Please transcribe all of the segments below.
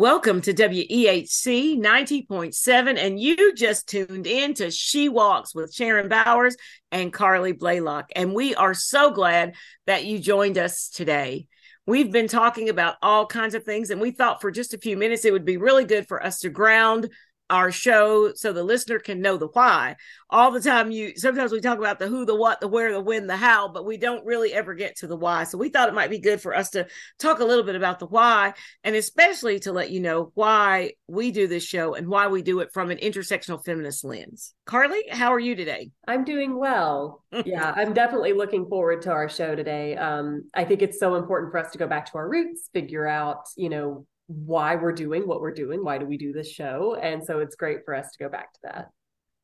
Welcome to WEHC 90.7, and you just tuned in to She Walks with Sharon Bowers and Carleigh Blaylock. And we are so glad that you joined us today. We've been talking about all kinds of things, and we thought for just a few minutes it would be really good for us to ground our show so the listener can know the why. All the time you sometimes we talk about the who, the what, the where, the when, the how, but we don't really ever get to the why. So we thought it might be good for us to talk a little bit about the why and especially to let you know why we do this show and why we do it from an intersectional feminist lens. Carleigh, how are you today? I'm doing well. yeah, I'm definitely looking forward to our show today. Um, I think it's so important for us to go back to our roots, figure out, you know, why we're doing what we're doing. Why do we do this show? And so it's great for us to go back to that.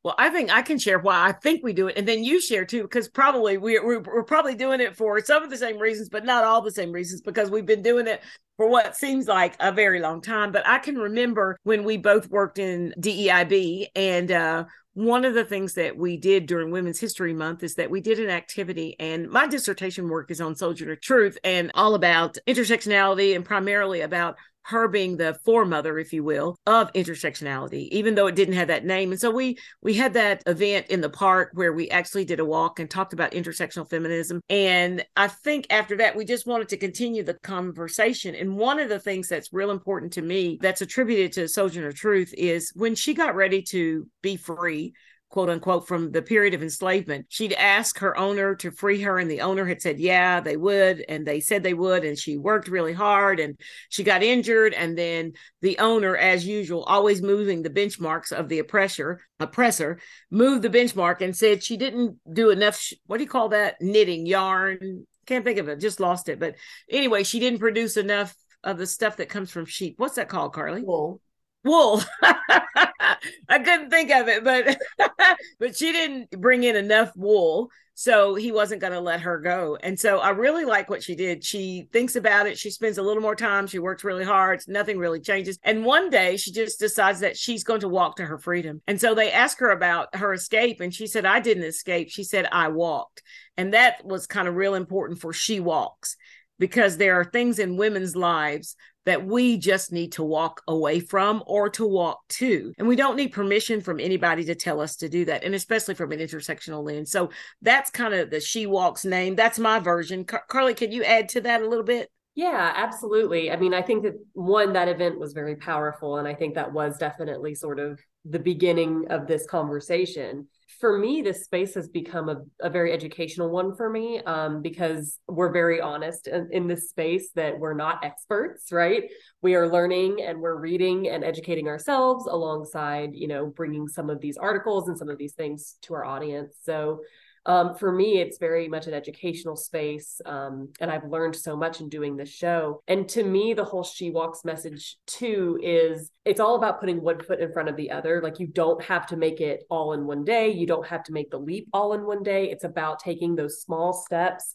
Well, I think I can share why I think we do it, and then you share too, because probably we, we're, we're probably doing it for some of the same reasons, but not all the same reasons, because we've been doing it for what seems like a very long time. But I can remember when we both worked in DEIB, and uh, one of the things that we did during Women's History Month is that we did an activity, and my dissertation work is on Sojourner Truth and all about intersectionality and primarily about her being the foremother, if you will, of intersectionality, even though it didn't have that name. And so we we had that event in the park where we actually did a walk and talked about intersectional feminism. And I think after that, we just wanted to continue the conversation. And one of the things that's real important to me that's attributed to Sojourner Truth is when she got ready to be free quote unquote from the period of enslavement. She'd ask her owner to free her and the owner had said yeah they would and they said they would and she worked really hard and she got injured and then the owner as usual always moving the benchmarks of the oppressor oppressor moved the benchmark and said she didn't do enough what do you call that? Knitting yarn can't think of it just lost it. But anyway she didn't produce enough of the stuff that comes from sheep. What's that called carleigh? Wool. Wool. I couldn't think of it, but but she didn't bring in enough wool, so he wasn't going to let her go. And so I really like what she did. She thinks about it. She spends a little more time. She works really hard. Nothing really changes. And one day she just decides that she's going to walk to her freedom. And so they ask her about her escape, and she said, "I didn't escape." She said, "I walked," and that was kind of real important for she walks because there are things in women's lives that we just need to walk away from or to walk to. And we don't need permission from anybody to tell us to do that, and especially from an intersectional lens. So that's kind of the She Walks name. That's my version. Car- Carleigh, can you add to that a little bit? Yeah, absolutely. I mean, I think that one, that event was very powerful. And I think that was definitely sort of the beginning of this conversation for me, this space has become a, a very educational one for me um, because we're very honest in, in, this space that we're not experts, right? We are learning and we're reading and educating ourselves alongside, you know, bringing some of these articles and some of these things to our audience. So um, for me, it's very much an educational space. Um, and I've learned so much in doing this show. And to me, the whole She Walks message, too, is it's all about putting one foot in front of the other. Like you don't have to make it all in one day, you don't have to make the leap all in one day. It's about taking those small steps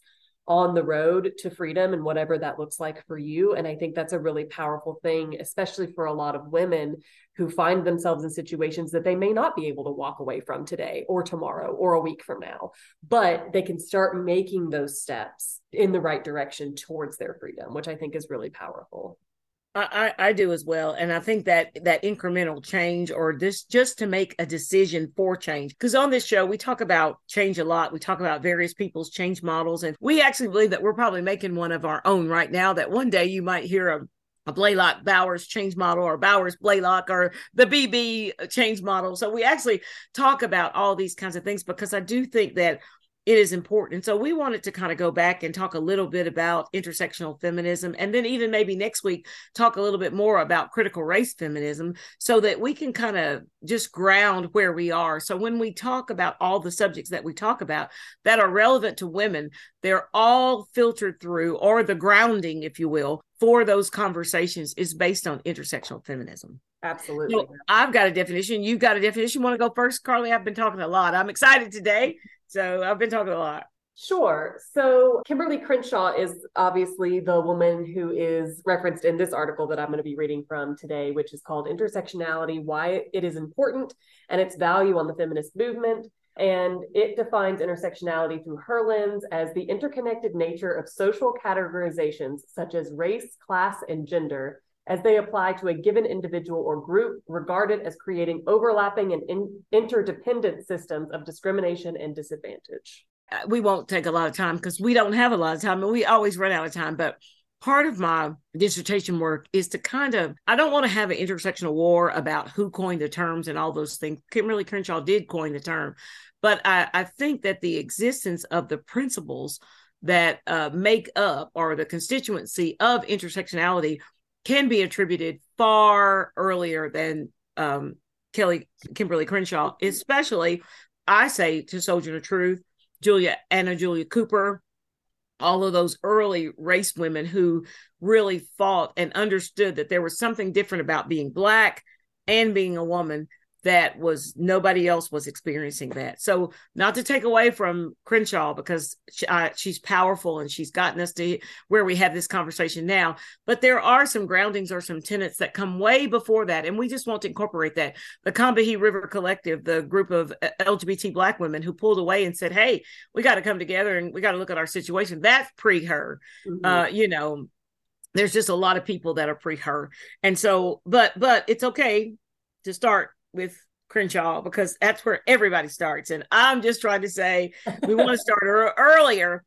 on the road to freedom and whatever that looks like for you. And I think that's a really powerful thing, especially for a lot of women who find themselves in situations that they may not be able to walk away from today or tomorrow or a week from now, but they can start making those steps in the right direction towards their freedom, which I think is really powerful. I, I do as well. And I think that that incremental change or this just to make a decision for change. Because on this show, we talk about change a lot. We talk about various people's change models. And we actually believe that we're probably making one of our own right now, that one day you might hear a a Blaylock Bowers change model or Bowers Blaylock or the BB change model. So we actually talk about all these kinds of things because I do think that it is important. So we wanted to kind of go back and talk a little bit about intersectional feminism and then even maybe next week talk a little bit more about critical race feminism so that we can kind of just ground where we are. So when we talk about all the subjects that we talk about that are relevant to women, they're all filtered through or the grounding if you will for those conversations is based on intersectional feminism. Absolutely. So I've got a definition. You've got a definition. Want to go first, Carleigh? I've been talking a lot. I'm excited today. So I've been talking a lot. Sure. So Kimberlé Crenshaw is obviously the woman who is referenced in this article that I'm going to be reading from today, which is called Intersectionality Why It Is Important and Its Value on the Feminist Movement. And it defines intersectionality through her lens as the interconnected nature of social categorizations such as race, class, and gender as they apply to a given individual or group regarded as creating overlapping and in- interdependent systems of discrimination and disadvantage. Uh, we won't take a lot of time because we don't have a lot of time and we always run out of time. But part of my dissertation work is to kind of I don't want to have an intersectional war about who coined the terms and all those things. Kimberlé Crenshaw did coin the term, but I, I think that the existence of the principles that uh, make up or the constituency of intersectionality can be attributed far earlier than um, Kelly Kimberlé Crenshaw, especially I say to Sojourner Truth, Julia Anna Julia Cooper, all of those early race women who really fought and understood that there was something different about being black and being a woman that was nobody else was experiencing that. So not to take away from Crenshaw because she, uh, she's powerful and she's gotten us to where we have this conversation now, but there are some groundings or some tenets that come way before that, and we just want to incorporate that. The Combahee River Collective, the group of uh, LGBT Black women who pulled away and said, "Hey, we got to come together and we got to look at our situation." That's pre her, mm-hmm. uh, you know there's just a lot of people that are pre her and so but but it's okay to start with Crenshaw because that's where everybody starts. And I'm just trying to say we want to start earlier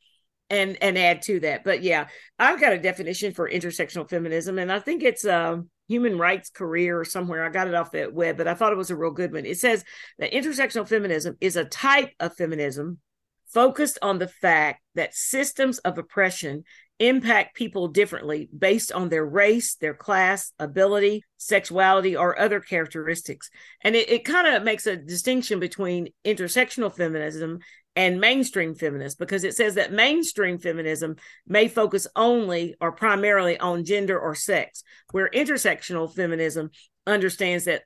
and and add to that. But yeah, I've got a definition for intersectional feminism, and I think it's a human rights career or somewhere. I got it off the web, but I thought it was a real good one. It says that intersectional feminism is a type of feminism focused on the fact that systems of oppression impact people differently based on their race, their class, ability, sexuality, or other characteristics. And it, it kind of makes a distinction between intersectional feminism and mainstream feminists because it says that mainstream feminism may focus only or primarily on gender or sex, where intersectional feminism understands that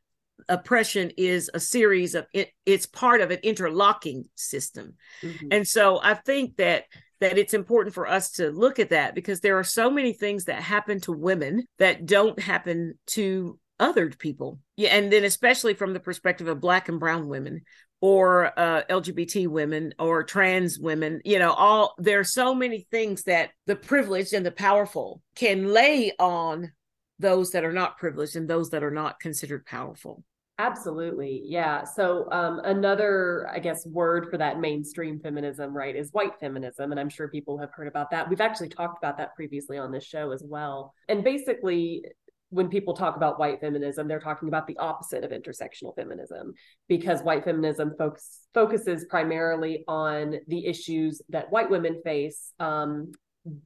oppression is a series of it, it's part of an interlocking system. Mm-hmm. And so I think that that it's important for us to look at that because there are so many things that happen to women that don't happen to other people. Yeah, and then especially from the perspective of black and brown women or uh, LGBT women or trans women, you know, all there are so many things that the privileged and the powerful can lay on those that are not privileged and those that are not considered powerful. Absolutely. Yeah. So um, another, I guess, word for that mainstream feminism, right, is white feminism. And I'm sure people have heard about that. We've actually talked about that previously on this show as well. And basically, when people talk about white feminism, they're talking about the opposite of intersectional feminism because white feminism focus, focuses primarily on the issues that white women face um,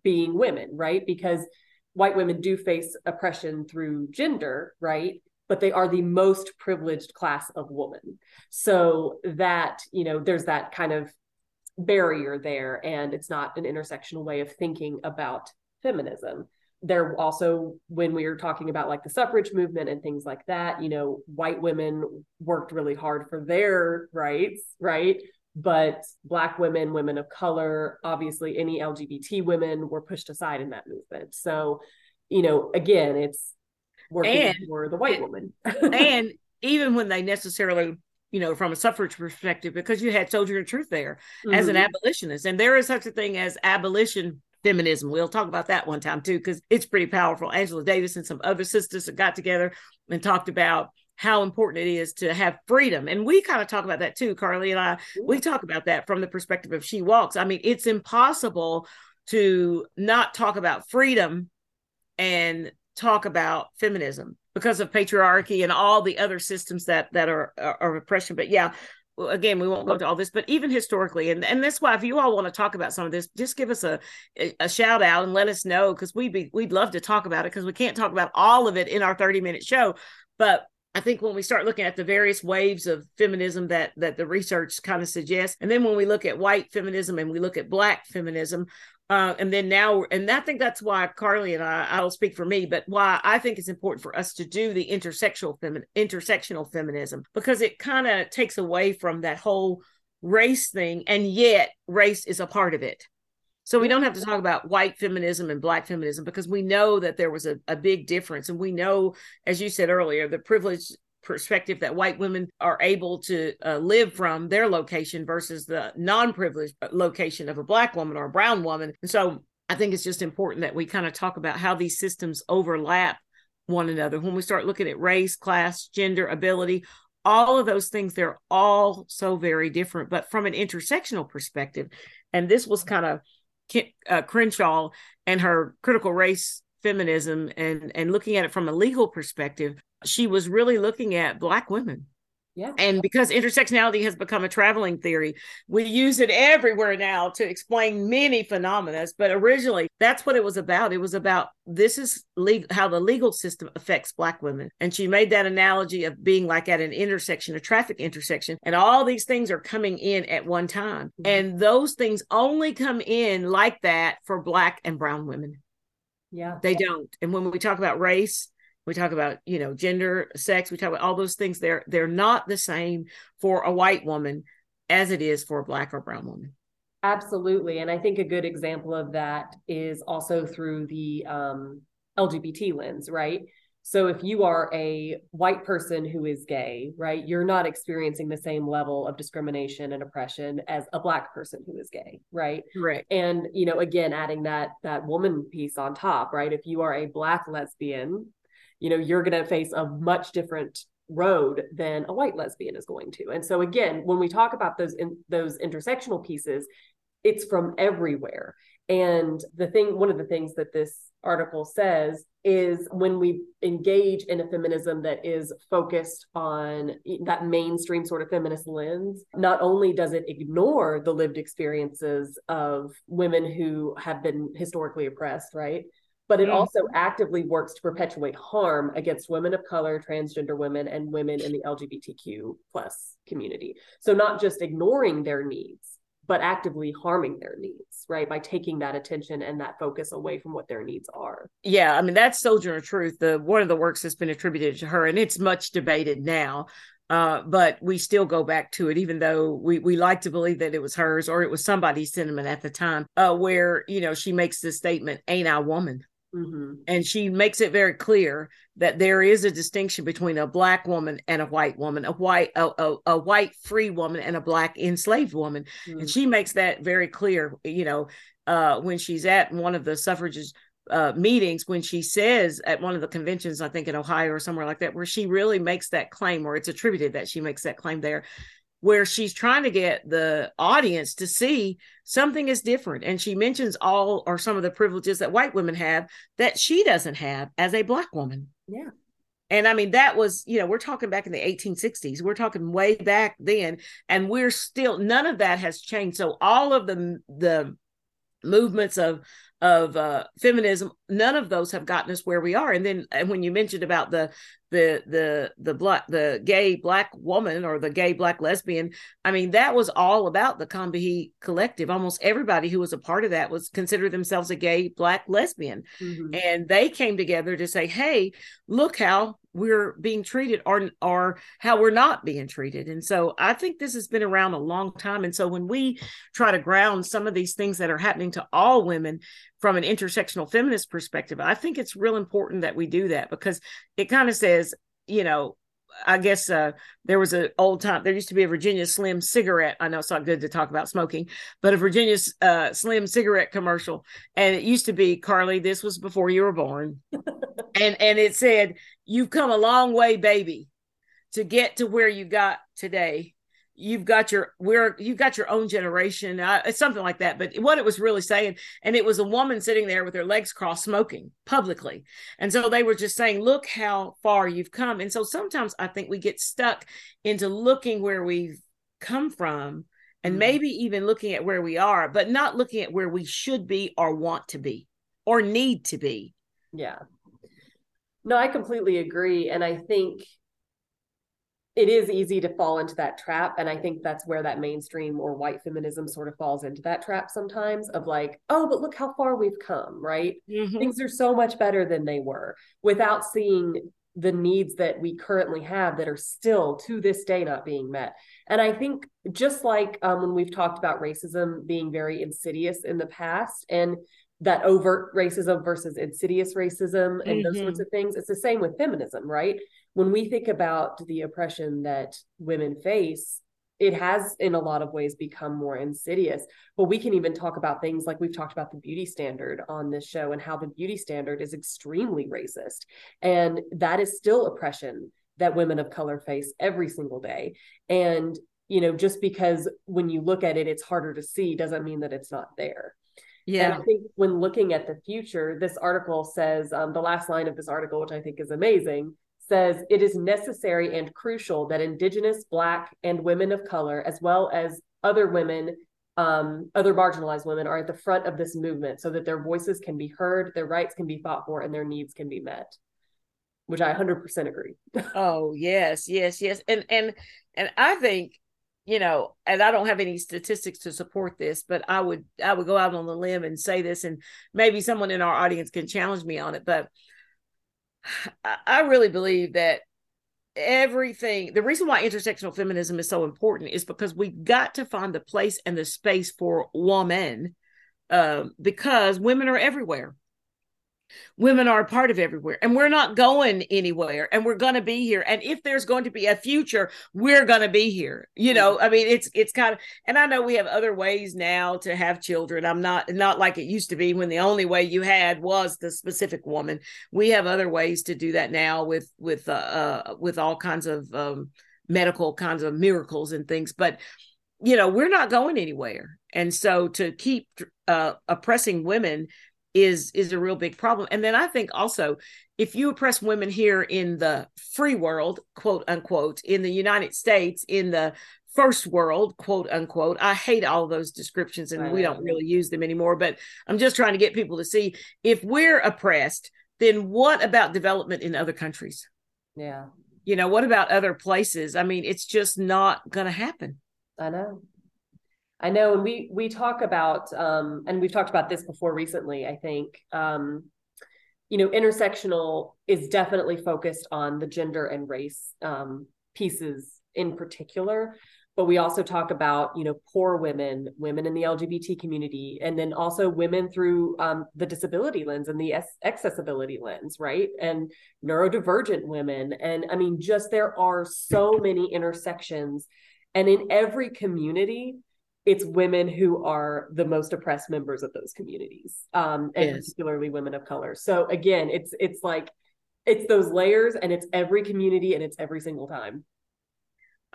being women, right? Because white women do face oppression through gender, right? But they are the most privileged class of woman. So that, you know, there's that kind of barrier there, and it's not an intersectional way of thinking about feminism. There also, when we were talking about like the suffrage movement and things like that, you know, white women worked really hard for their rights, right? But Black women, women of color, obviously any LGBT women were pushed aside in that movement. So, you know, again, it's working and, for the white woman. and even when they necessarily, you know, from a suffrage perspective, because you had Sojourner Truth there mm-hmm. as an mm-hmm. abolitionist, and there is such a thing as abolition feminism. We'll talk about that one time too, because it's pretty powerful. Angela Davis and some other sisters that got together and talked about how important it is to have freedom. And we kind of talk about that too, Carleigh and I. We talk about that from the perspective of She Walks. I mean, it's impossible to not talk about freedom and talk about feminism because of patriarchy and all the other systems that that are are, oppression. But yeah, again, we won't go into all this, but even historically, and and that's why if you all want to talk about some of this, just give us a a shout out and let us know because we'd be we'd love to talk about it because we can't talk about all of it in our thirty minute show, but I think when we start looking at the various waves of feminism that that the research kind of suggests, and then when we look at white feminism and we look at black feminism, uh, and then now, and I think that's why Carleigh and I, I'll speak for me, but why I think it's important for us to do the intersectional femi- intersectional feminism because it kind of takes away from that whole race thing, and yet race is a part of it. So we don't have to talk about white feminism and black feminism because we know that there was a, a big difference. And we know, as you said earlier, the privilege perspective that white women are able to uh, live from their location versus the non-privileged location of a black woman or a brown woman and so i think it's just important that we kind of talk about how these systems overlap one another, when we start looking at race, class, gender, ability, all of those things, they're all so very different. But from an intersectional perspective, and this was kind of uh, Crenshaw and her critical race feminism and and looking at it from a legal perspective, she was really looking at black women yeah. And because intersectionality has become a traveling theory, we use it everywhere now to explain many phenomena. But originally, that's what it was about. It was about this is legal, how the legal system affects Black women. And she made that analogy of being like at an intersection, a traffic intersection, and all these things are coming in at one time. Mm-hmm. And those things only come in like that for Black and Brown women. Yeah. They don't. And when we talk about race, we talk about you know gender sex we talk about all those things. They're they're not the same for a white woman as it is for a black or brown woman. Absolutely. And i think a good example of that is also through the um, lgbt lens right? So if you are a white person who is gay right you're not experiencing the same level of discrimination and oppression as a black person who is gay right? Right. And you know again adding that that woman piece on top right? If you are a black lesbian you know you're going to face a much different road than a white lesbian is going to and so again when we talk about those in those intersectional pieces it's from everywhere and the thing one of the things that this article says is when we engage in a feminism that is focused on that mainstream sort of feminist lens, not only does it ignore the lived experiences of women who have been historically oppressed, right? But it mm. also actively works to perpetuate harm against women of color transgender women and women in the lgbtq plus community so not just ignoring their needs but actively harming their needs right by taking that attention and that focus away from what their needs are yeah i mean that's sojourner truth the one of the works that's been attributed to her and it's much debated now uh, but we still go back to it, even though we, we like to believe that it was hers or it was somebody's sentiment at the time, uh, where, you know, she makes this statement, ain't I woman? Mm-hmm. And she makes it very clear that there is a distinction between a black woman and a white woman, a white a, a, a white free woman and a black enslaved woman. Mm-hmm. And she makes that very clear, you know, uh, when she's at one of the suffragists uh, meetings when she says at one of the conventions, I think in Ohio or somewhere like that, where she really makes that claim, or it's attributed that she makes that claim there where she's trying to get the audience to see something is different. And she mentions all or some of the privileges that white women have that she doesn't have as a black woman. Yeah. And I mean, that was, you know, we're talking back in the 1860s. We're talking way back then. And we're still, none of that has changed. So all of the, the, movements of of uh, feminism none of those have gotten us where we are. And then and when you mentioned about the the the the black the gay black woman or the gay black lesbian i mean that was all about the combahee collective. Almost everybody who was a part of that was considered themselves a gay black lesbian. Mm-hmm. and they came together to say hey look how we're being treated or or how we're not being treated. And so i think this has been around a long time. And so when we try to ground some of these things that are happening to all women from an intersectional feminist perspective i think it's real important that we do that because it kind of says you know I guess uh, there was an old time. There used to be a Virginia Slim cigarette. I know it's not good to talk about smoking, but a Virginia uh, Slim cigarette commercial, and it used to be Carleigh. This was before you were born, and and it said, "You've come a long way, baby, to get to where you got today." You've got your we're you've got your own generation uh, it's something like that. But what it was really saying and it was a woman sitting there with her legs crossed smoking publicly. And so they were just saying look how far you've come. And so sometimes i think we get stuck into looking where we've come from and mm-hmm. maybe even looking at where we are but not looking at where we should be or want to be or need to be. Yeah. No i completely agree. And i think it is easy to fall into that trap and i think that's where that mainstream or white feminism sort of falls into that trap sometimes of like oh but look how far we've come right mm-hmm. things are so much better than they were without seeing the needs that we currently have that are still to this day not being met and i think just like um, when we've talked about racism being very insidious in the past and that overt racism versus insidious racism and mm-hmm. those sorts mm-hmm. of things it's the same with feminism right when we think about the oppression that women face it has in a lot of ways become more insidious. But we can even talk about things like we've talked about the beauty standard on this show and how the beauty standard is extremely racist. And that is still oppression that women of color face every single day. And you know just because when you look at it it's harder to see doesn't mean that it's not there. Yeah. And I think when looking at the future, this article says um, the last line of this article, which I think is amazing, says it is necessary and crucial that Indigenous, Black, and women of color, as well as other women, um, other marginalized women, are at the front of this movement so that their voices can be heard, their rights can be fought for, and their needs can be met. Which I 100% agree. oh yes, yes, yes, and and and I think you know, and I don't have any statistics to support this, but I would I would go out on the limb and say this, and maybe someone in our audience can challenge me on it. But I really believe that everything the reason why intersectional feminism is so important is because we've got to find the place and the space for woman um, because women are everywhere women are a part of everywhere and we're not going anywhere and we're going to be here and if there's going to be a future we're going to be here you know i mean it's it's kind of and i know we have other ways now to have children. I'm not not like it used to be when the only way you had was the specific woman. We have other ways to do that now with with uh, uh with all kinds of um medical kinds of miracles and things but you know we're not going anywhere. And so to keep uh oppressing women is is a real big problem. And then i think also if you oppress women here in the free world quote unquote in the united states in the first world quote unquote i hate all those descriptions and we don't really use them anymore but i'm just trying to get people to see if we're oppressed then what about development in other countries? Yeah. You know what about other places? I mean it's just not going to happen. I know I know, and we we talk about, um, and we've talked about this before recently. I think, um, you know, intersectional is definitely focused on the gender and race um, pieces in particular, but we also talk about, you know, poor women, women in the LGBT community, and then also women through um, the disability lens and the accessibility lens, right? And neurodivergent women, and I mean, just there are so many intersections, and in every community it's women who are the most oppressed members of those communities um, and yes. particularly women of color. So again it's it's like it's those layers and it's every community and it's every single time.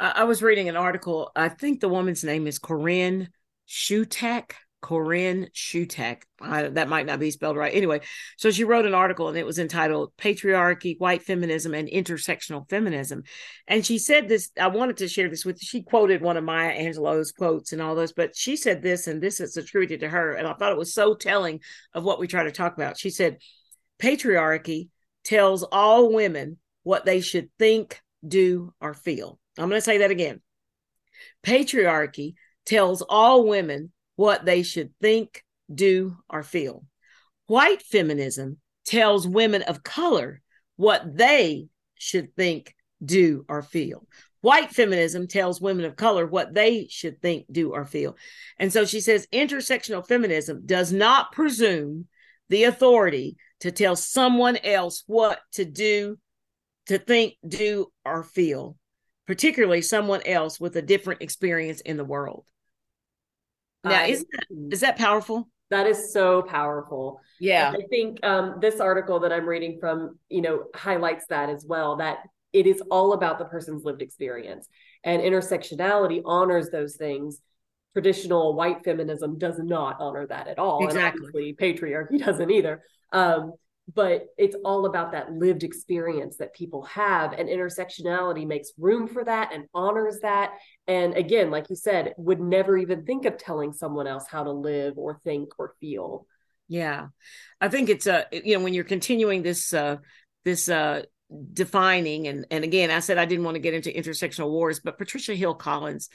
I was reading an article. I think the woman's name is corinne shutack Corinne Shutack. that might not be spelled right. Anyway, so she wrote an article and it was entitled Patriarchy, White Feminism, and Intersectional Feminism. And she said this, I wanted to share this with you. She quoted one of Maya Angelou's quotes and all those, but she said this, and this is attributed to her. And I thought it was so telling of what we try to talk about. She said, Patriarchy tells all women what they should think, do, or feel. I'm going to say that again. Patriarchy tells all women what they should think, do, or feel. White feminism tells women of color what they should think, do, or feel. White feminism tells women of color what they should think, do, or feel. And so she says intersectional feminism does not presume the authority to tell someone else what to do, to think, do, or feel, particularly someone else with a different experience in the world. Now, is that, is that powerful? That is so powerful. Yeah. And I think um, this article that I'm reading from, you know, highlights that as well, that it is all about the person's lived experience. And intersectionality honors those things. Traditional white feminism does not honor that at all. Exactly. And patriarchy doesn't either. Um, but it's all about that lived experience that people have and intersectionality makes room for that and honors that. And again like you said would never even think of telling someone else how to live or think or feel. Yeah. I think it's a you know when you're continuing this uh this uh defining and and again i said i didn't want to get into intersectional wars but patricia hill collins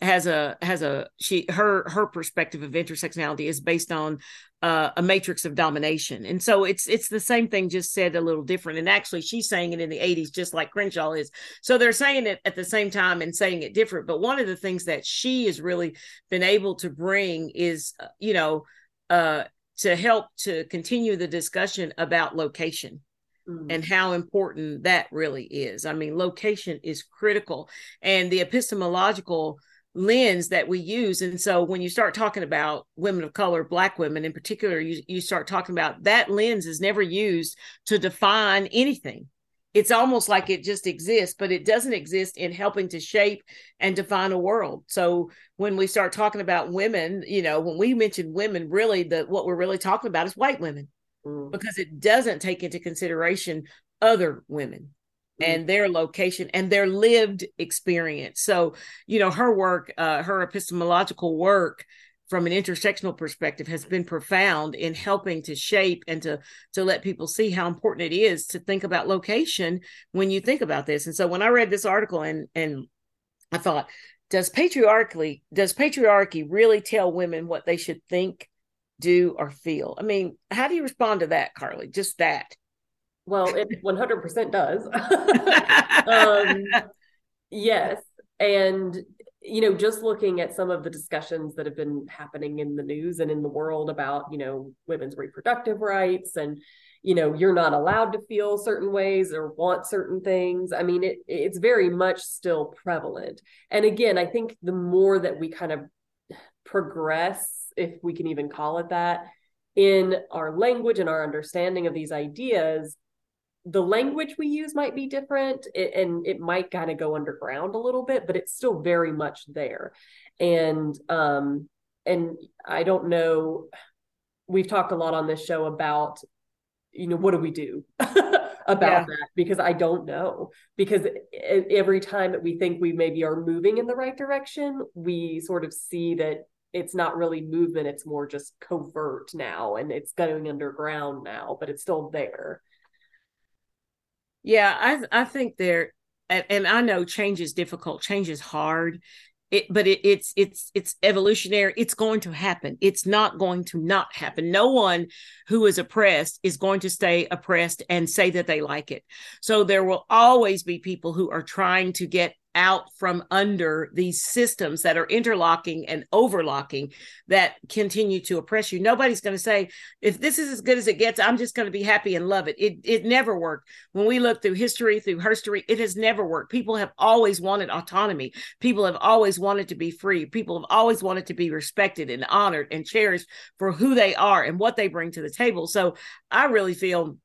has a has a she her her perspective of intersectionality is based on uh, a matrix of domination. And so it's it's the same thing just said a little different. And actually she's saying it in the 80s just like crenshaw is. So they're saying it at the same time and saying it different. But one of the things that she has really been able to bring is uh, you know uh to help to continue the discussion about location mm. and how important that really is. I mean location is critical. And the epistemological lens that we use and so when you start talking about women of color black women in particular you, you start talking about that lens is never used to define anything it's almost like it just exists but it doesn't exist in helping to shape and define a world so when we start talking about women you know when we mention women really the what we're really talking about is white women mm. because it doesn't take into consideration other women. And their location and their lived experience. So, you know, her work, uh, her epistemological work from an intersectional perspective has been profound in helping to shape and to to let people see how important it is to think about location when you think about this. And so when I read this article and and I thought, does patriarchy does patriarchy really tell women what they should think, do, or feel? I mean, how do you respond to that, Carleigh? Just that. Well, it 100% does. um, yes. And, you know, just looking at some of the discussions that have been happening in the news and in the world about, you know, women's reproductive rights and, you know, you're not allowed to feel certain ways or want certain things. I mean, it it's very much still prevalent. And again, I think the more that we kind of progress, if we can even call it that, in our language and our understanding of these ideas, the language we use might be different and it might kind of go underground a little bit but it's still very much there. And um and i don't know we've talked a lot on this show about you know what do we do about yeah. that? Because i don't know. Because every time that we think we maybe are moving in the right direction we sort of see that it's not really movement it's more just covert now and it's going underground now but it's still there yeah, I I think there, and, and I know change is difficult. Change is hard. It, but it, it's it's it's evolutionary. It's going to happen. It's not going to not happen. No one who is oppressed is going to stay oppressed and say that they like it. So there will always be people who are trying to get out from under these systems that are interlocking and overlocking that continue to oppress you. Nobody's going to say, if this is as good as it gets, I'm just going to be happy and love it. It it never worked. When we look through history, through history, it has never worked. People have always wanted autonomy. People have always wanted to be free. People have always wanted to be respected and honored and cherished for who they are and what they bring to the table. So I really feel,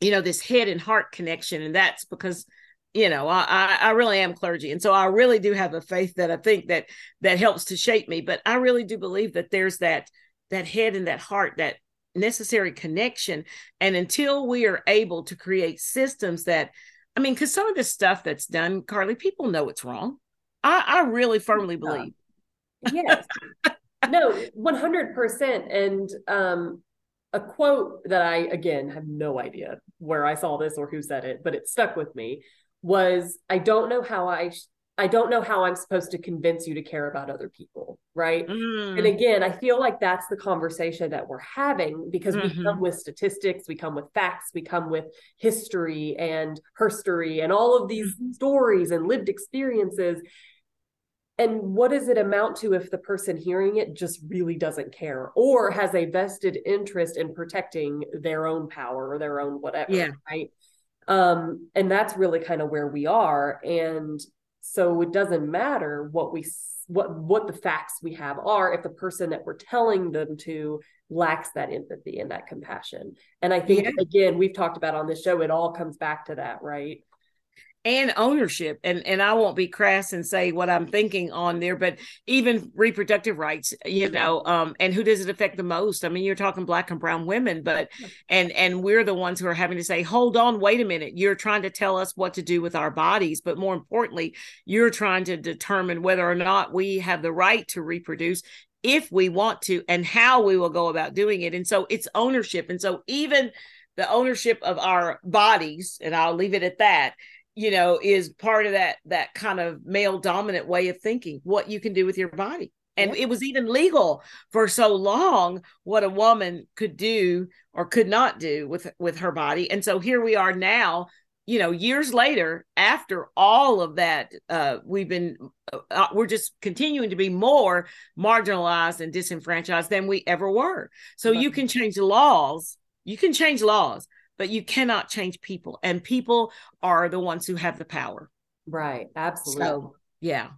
you know, this head and heart connection. And that's because you know I, I really am clergy. And so i really do have a faith that i think that that helps to shape me. But i really do believe that there's that that head and that heart that necessary connection. And until we are able to create systems that i mean because some of this stuff that's done carleigh people know it's wrong. I i really firmly believe. Yes. No 100% and um a quote that i again have no idea where i saw this or who said it but it stuck with me was I don't know how I I don't know how I'm supposed to convince you to care about other people, right? Mm. And again, I feel like that's the conversation that we're having because mm-hmm. we come with statistics, we come with facts, we come with history and herstory and all of these mm-hmm. stories and lived experiences. And what does it amount to if the person hearing it just really doesn't care or has a vested interest in protecting their own power or their own whatever, yeah. right? Um and that's really kind of where we are. And so it doesn't matter what we what what the facts we have are if the person that we're telling them to lacks that empathy and that compassion. And i think yeah. again we've talked about on this show it all comes back to that right and ownership and and i won't be crass and say what i'm thinking on there but even reproductive rights you know um and who does it affect the most? I mean you're talking black and brown women but and and we're the ones who are having to say hold on wait a minute. You're trying to tell us what to do with our bodies but more importantly you're trying to determine whether or not we have the right to reproduce if we want to and how we will go about doing it. And so it's ownership. And so even the ownership of our bodies and i'll leave it at that you know is part of that that kind of male dominant way of thinking what you can do with your body. And yeah. it was even legal for so long what a woman could do or could not do with with her body. And so here we are now you know years later after all of that uh we've been uh, uh we're just continuing to be more marginalized and disenfranchised than we ever were. So right. you can change laws. You can change laws but you cannot change people and people are the ones who have the power right absolutely so yeah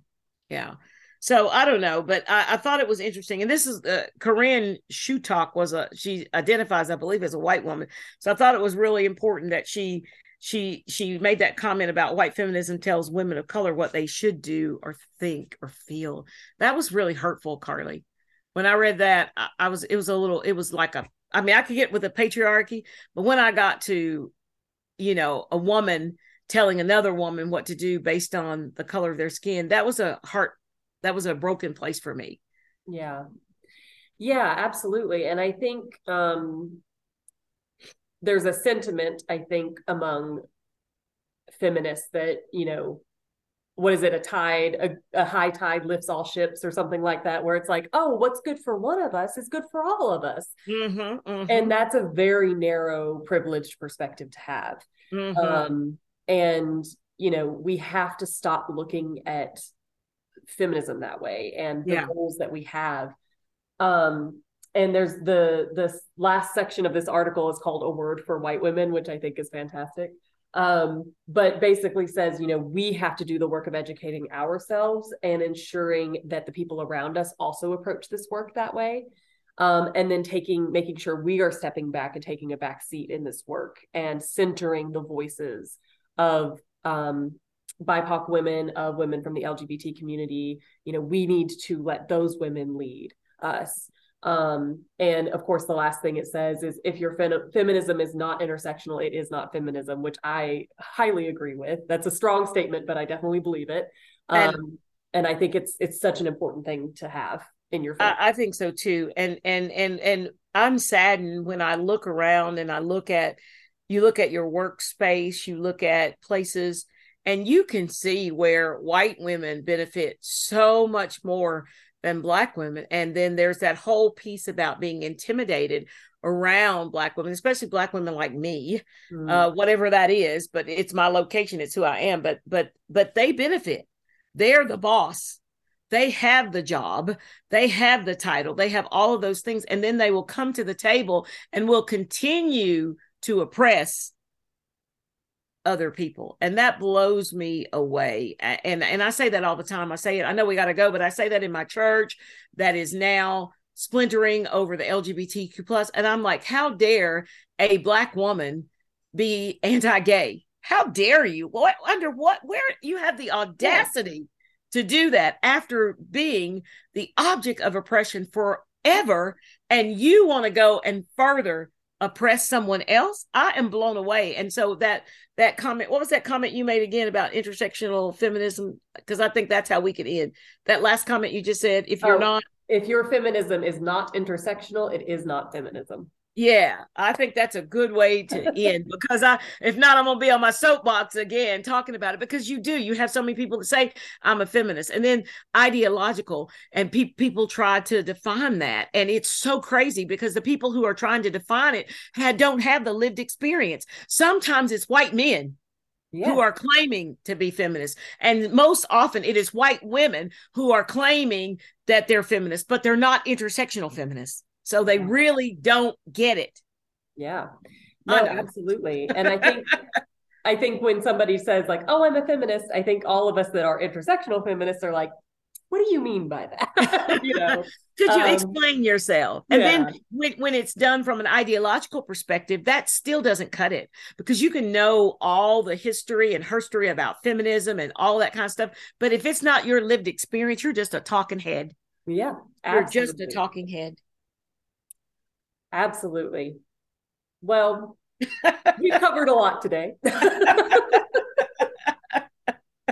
yeah So I don't know, but I, I thought it was interesting. And this is uh, Corinne Shutack was a she identifies, I believe, as a white woman. So I thought it was really important that she she she made that comment about white feminism tells women of color what they should do or think or feel. That was really hurtful, Carleigh. When I read that, I, I was it was a little it was like a I mean I could get with the patriarchy, but when I got to you know a woman telling another woman what to do based on the color of their skin, that was a heart that was a broken place for me. Yeah. Yeah, absolutely. And I think um there's a sentiment I think among feminists that, you know, what is it a tide a, a, high tide lifts all ships or something like that where it's like oh what's good for one of us is good for all of us mm-hmm, mm-hmm. and that's a very narrow privileged perspective to have mm-hmm. um, and you know we have to stop looking at feminism that way and the yeah. goals that we have um and there's the the last section of this article is called a word for white women which i think is fantastic um, but basically says you know we have to do the work of educating ourselves and ensuring that the people around us also approach this work that way um, and then taking making sure we are stepping back and taking a back seat in this work and centering the voices of um, BIPOC women, of women from the LGBT community. You know, we need to let those women lead us. Um, and of course, the last thing it says is if your fem- feminism is not intersectional, it is not feminism, which I highly agree with. That's a strong statement, but I definitely believe it. Um, and, and I think it's it's such an important thing to have in your. I, I think so too. And and and and I'm saddened when I look around and I look at you look at your workspace, you look at places and you can see where white women benefit so much more than black women. And then there's that whole piece about being intimidated around black women especially black women like me mm. uh, whatever that is but it's my location it's who i am. But but but they benefit. They're the boss. They have the job. They have the title. They have all of those things. And then they will come to the table and will continue to oppress other people and that blows me away and and i say that all the time i say it i know we got to go but i say that in my church that is now splintering over the lgbtq plus and i'm like how dare a black woman be anti-gay how dare you what under what where you have the audacity yes. to do that after being the object of oppression forever and you want to go and further oppress someone else i am blown away. And so that that comment what was that comment you made again about intersectional feminism? Because i think that's how we can end. That last comment you just said if you're oh, not if your feminism is not intersectional it is not feminism yeah, I think that's a good way to end because I, if not, I'm gonna be on my soapbox again talking about it because you do. You have so many people that say I'm a feminist, and then ideological, and pe- people try to define that, and it's so crazy because the people who are trying to define it had don't have the lived experience. Sometimes it's white men yeah. who are claiming to be feminists. And most often it is white women who are claiming that they're feminists, but they're not intersectional feminists. So they really don't get it. Yeah. No, absolutely. And I think I think when somebody says like, "Oh, I'm a feminist," I think all of us that are intersectional feminists are like, "What do you mean by that?" you know. Could you um, explain yourself? And yeah. then when, when it's done from an ideological perspective, that still doesn't cut it because you can know all the history and history about feminism and all that kind of stuff. But if it's not your lived experience, you're just a talking head. Yeah. Absolutely. You're just a talking head. Absolutely. Well, we covered a lot today.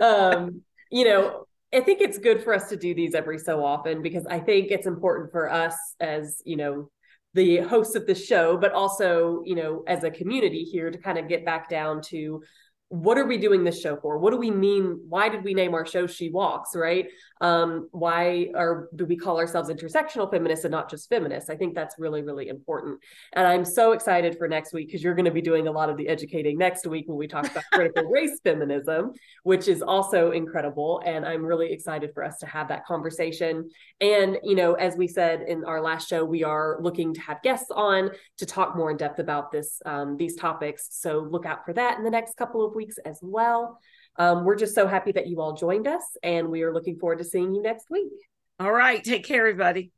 um, you know, I think it's good for us to do these every so often because I think it's important for us as, you know, the hosts of the show, but also, you know, as a community here to kind of get back down to what are we doing this show for? What do we mean? Why did we name our show She Walks, right? Um, why are do we call ourselves intersectional feminists and not just feminists? I think that's really, really important. And I'm so excited for next week because you're going to be doing a lot of the educating next week when we talk about critical race feminism, which is also incredible. And I'm really excited for us to have that conversation. And, you know, as we said in our last show, we are looking to have guests on to talk more in depth about this, um, these topics. So look out for that in the next couple weeks as well. um, we're just so happy that you all joined us, and we are looking forward to seeing you next week. All right. Take care, everybody.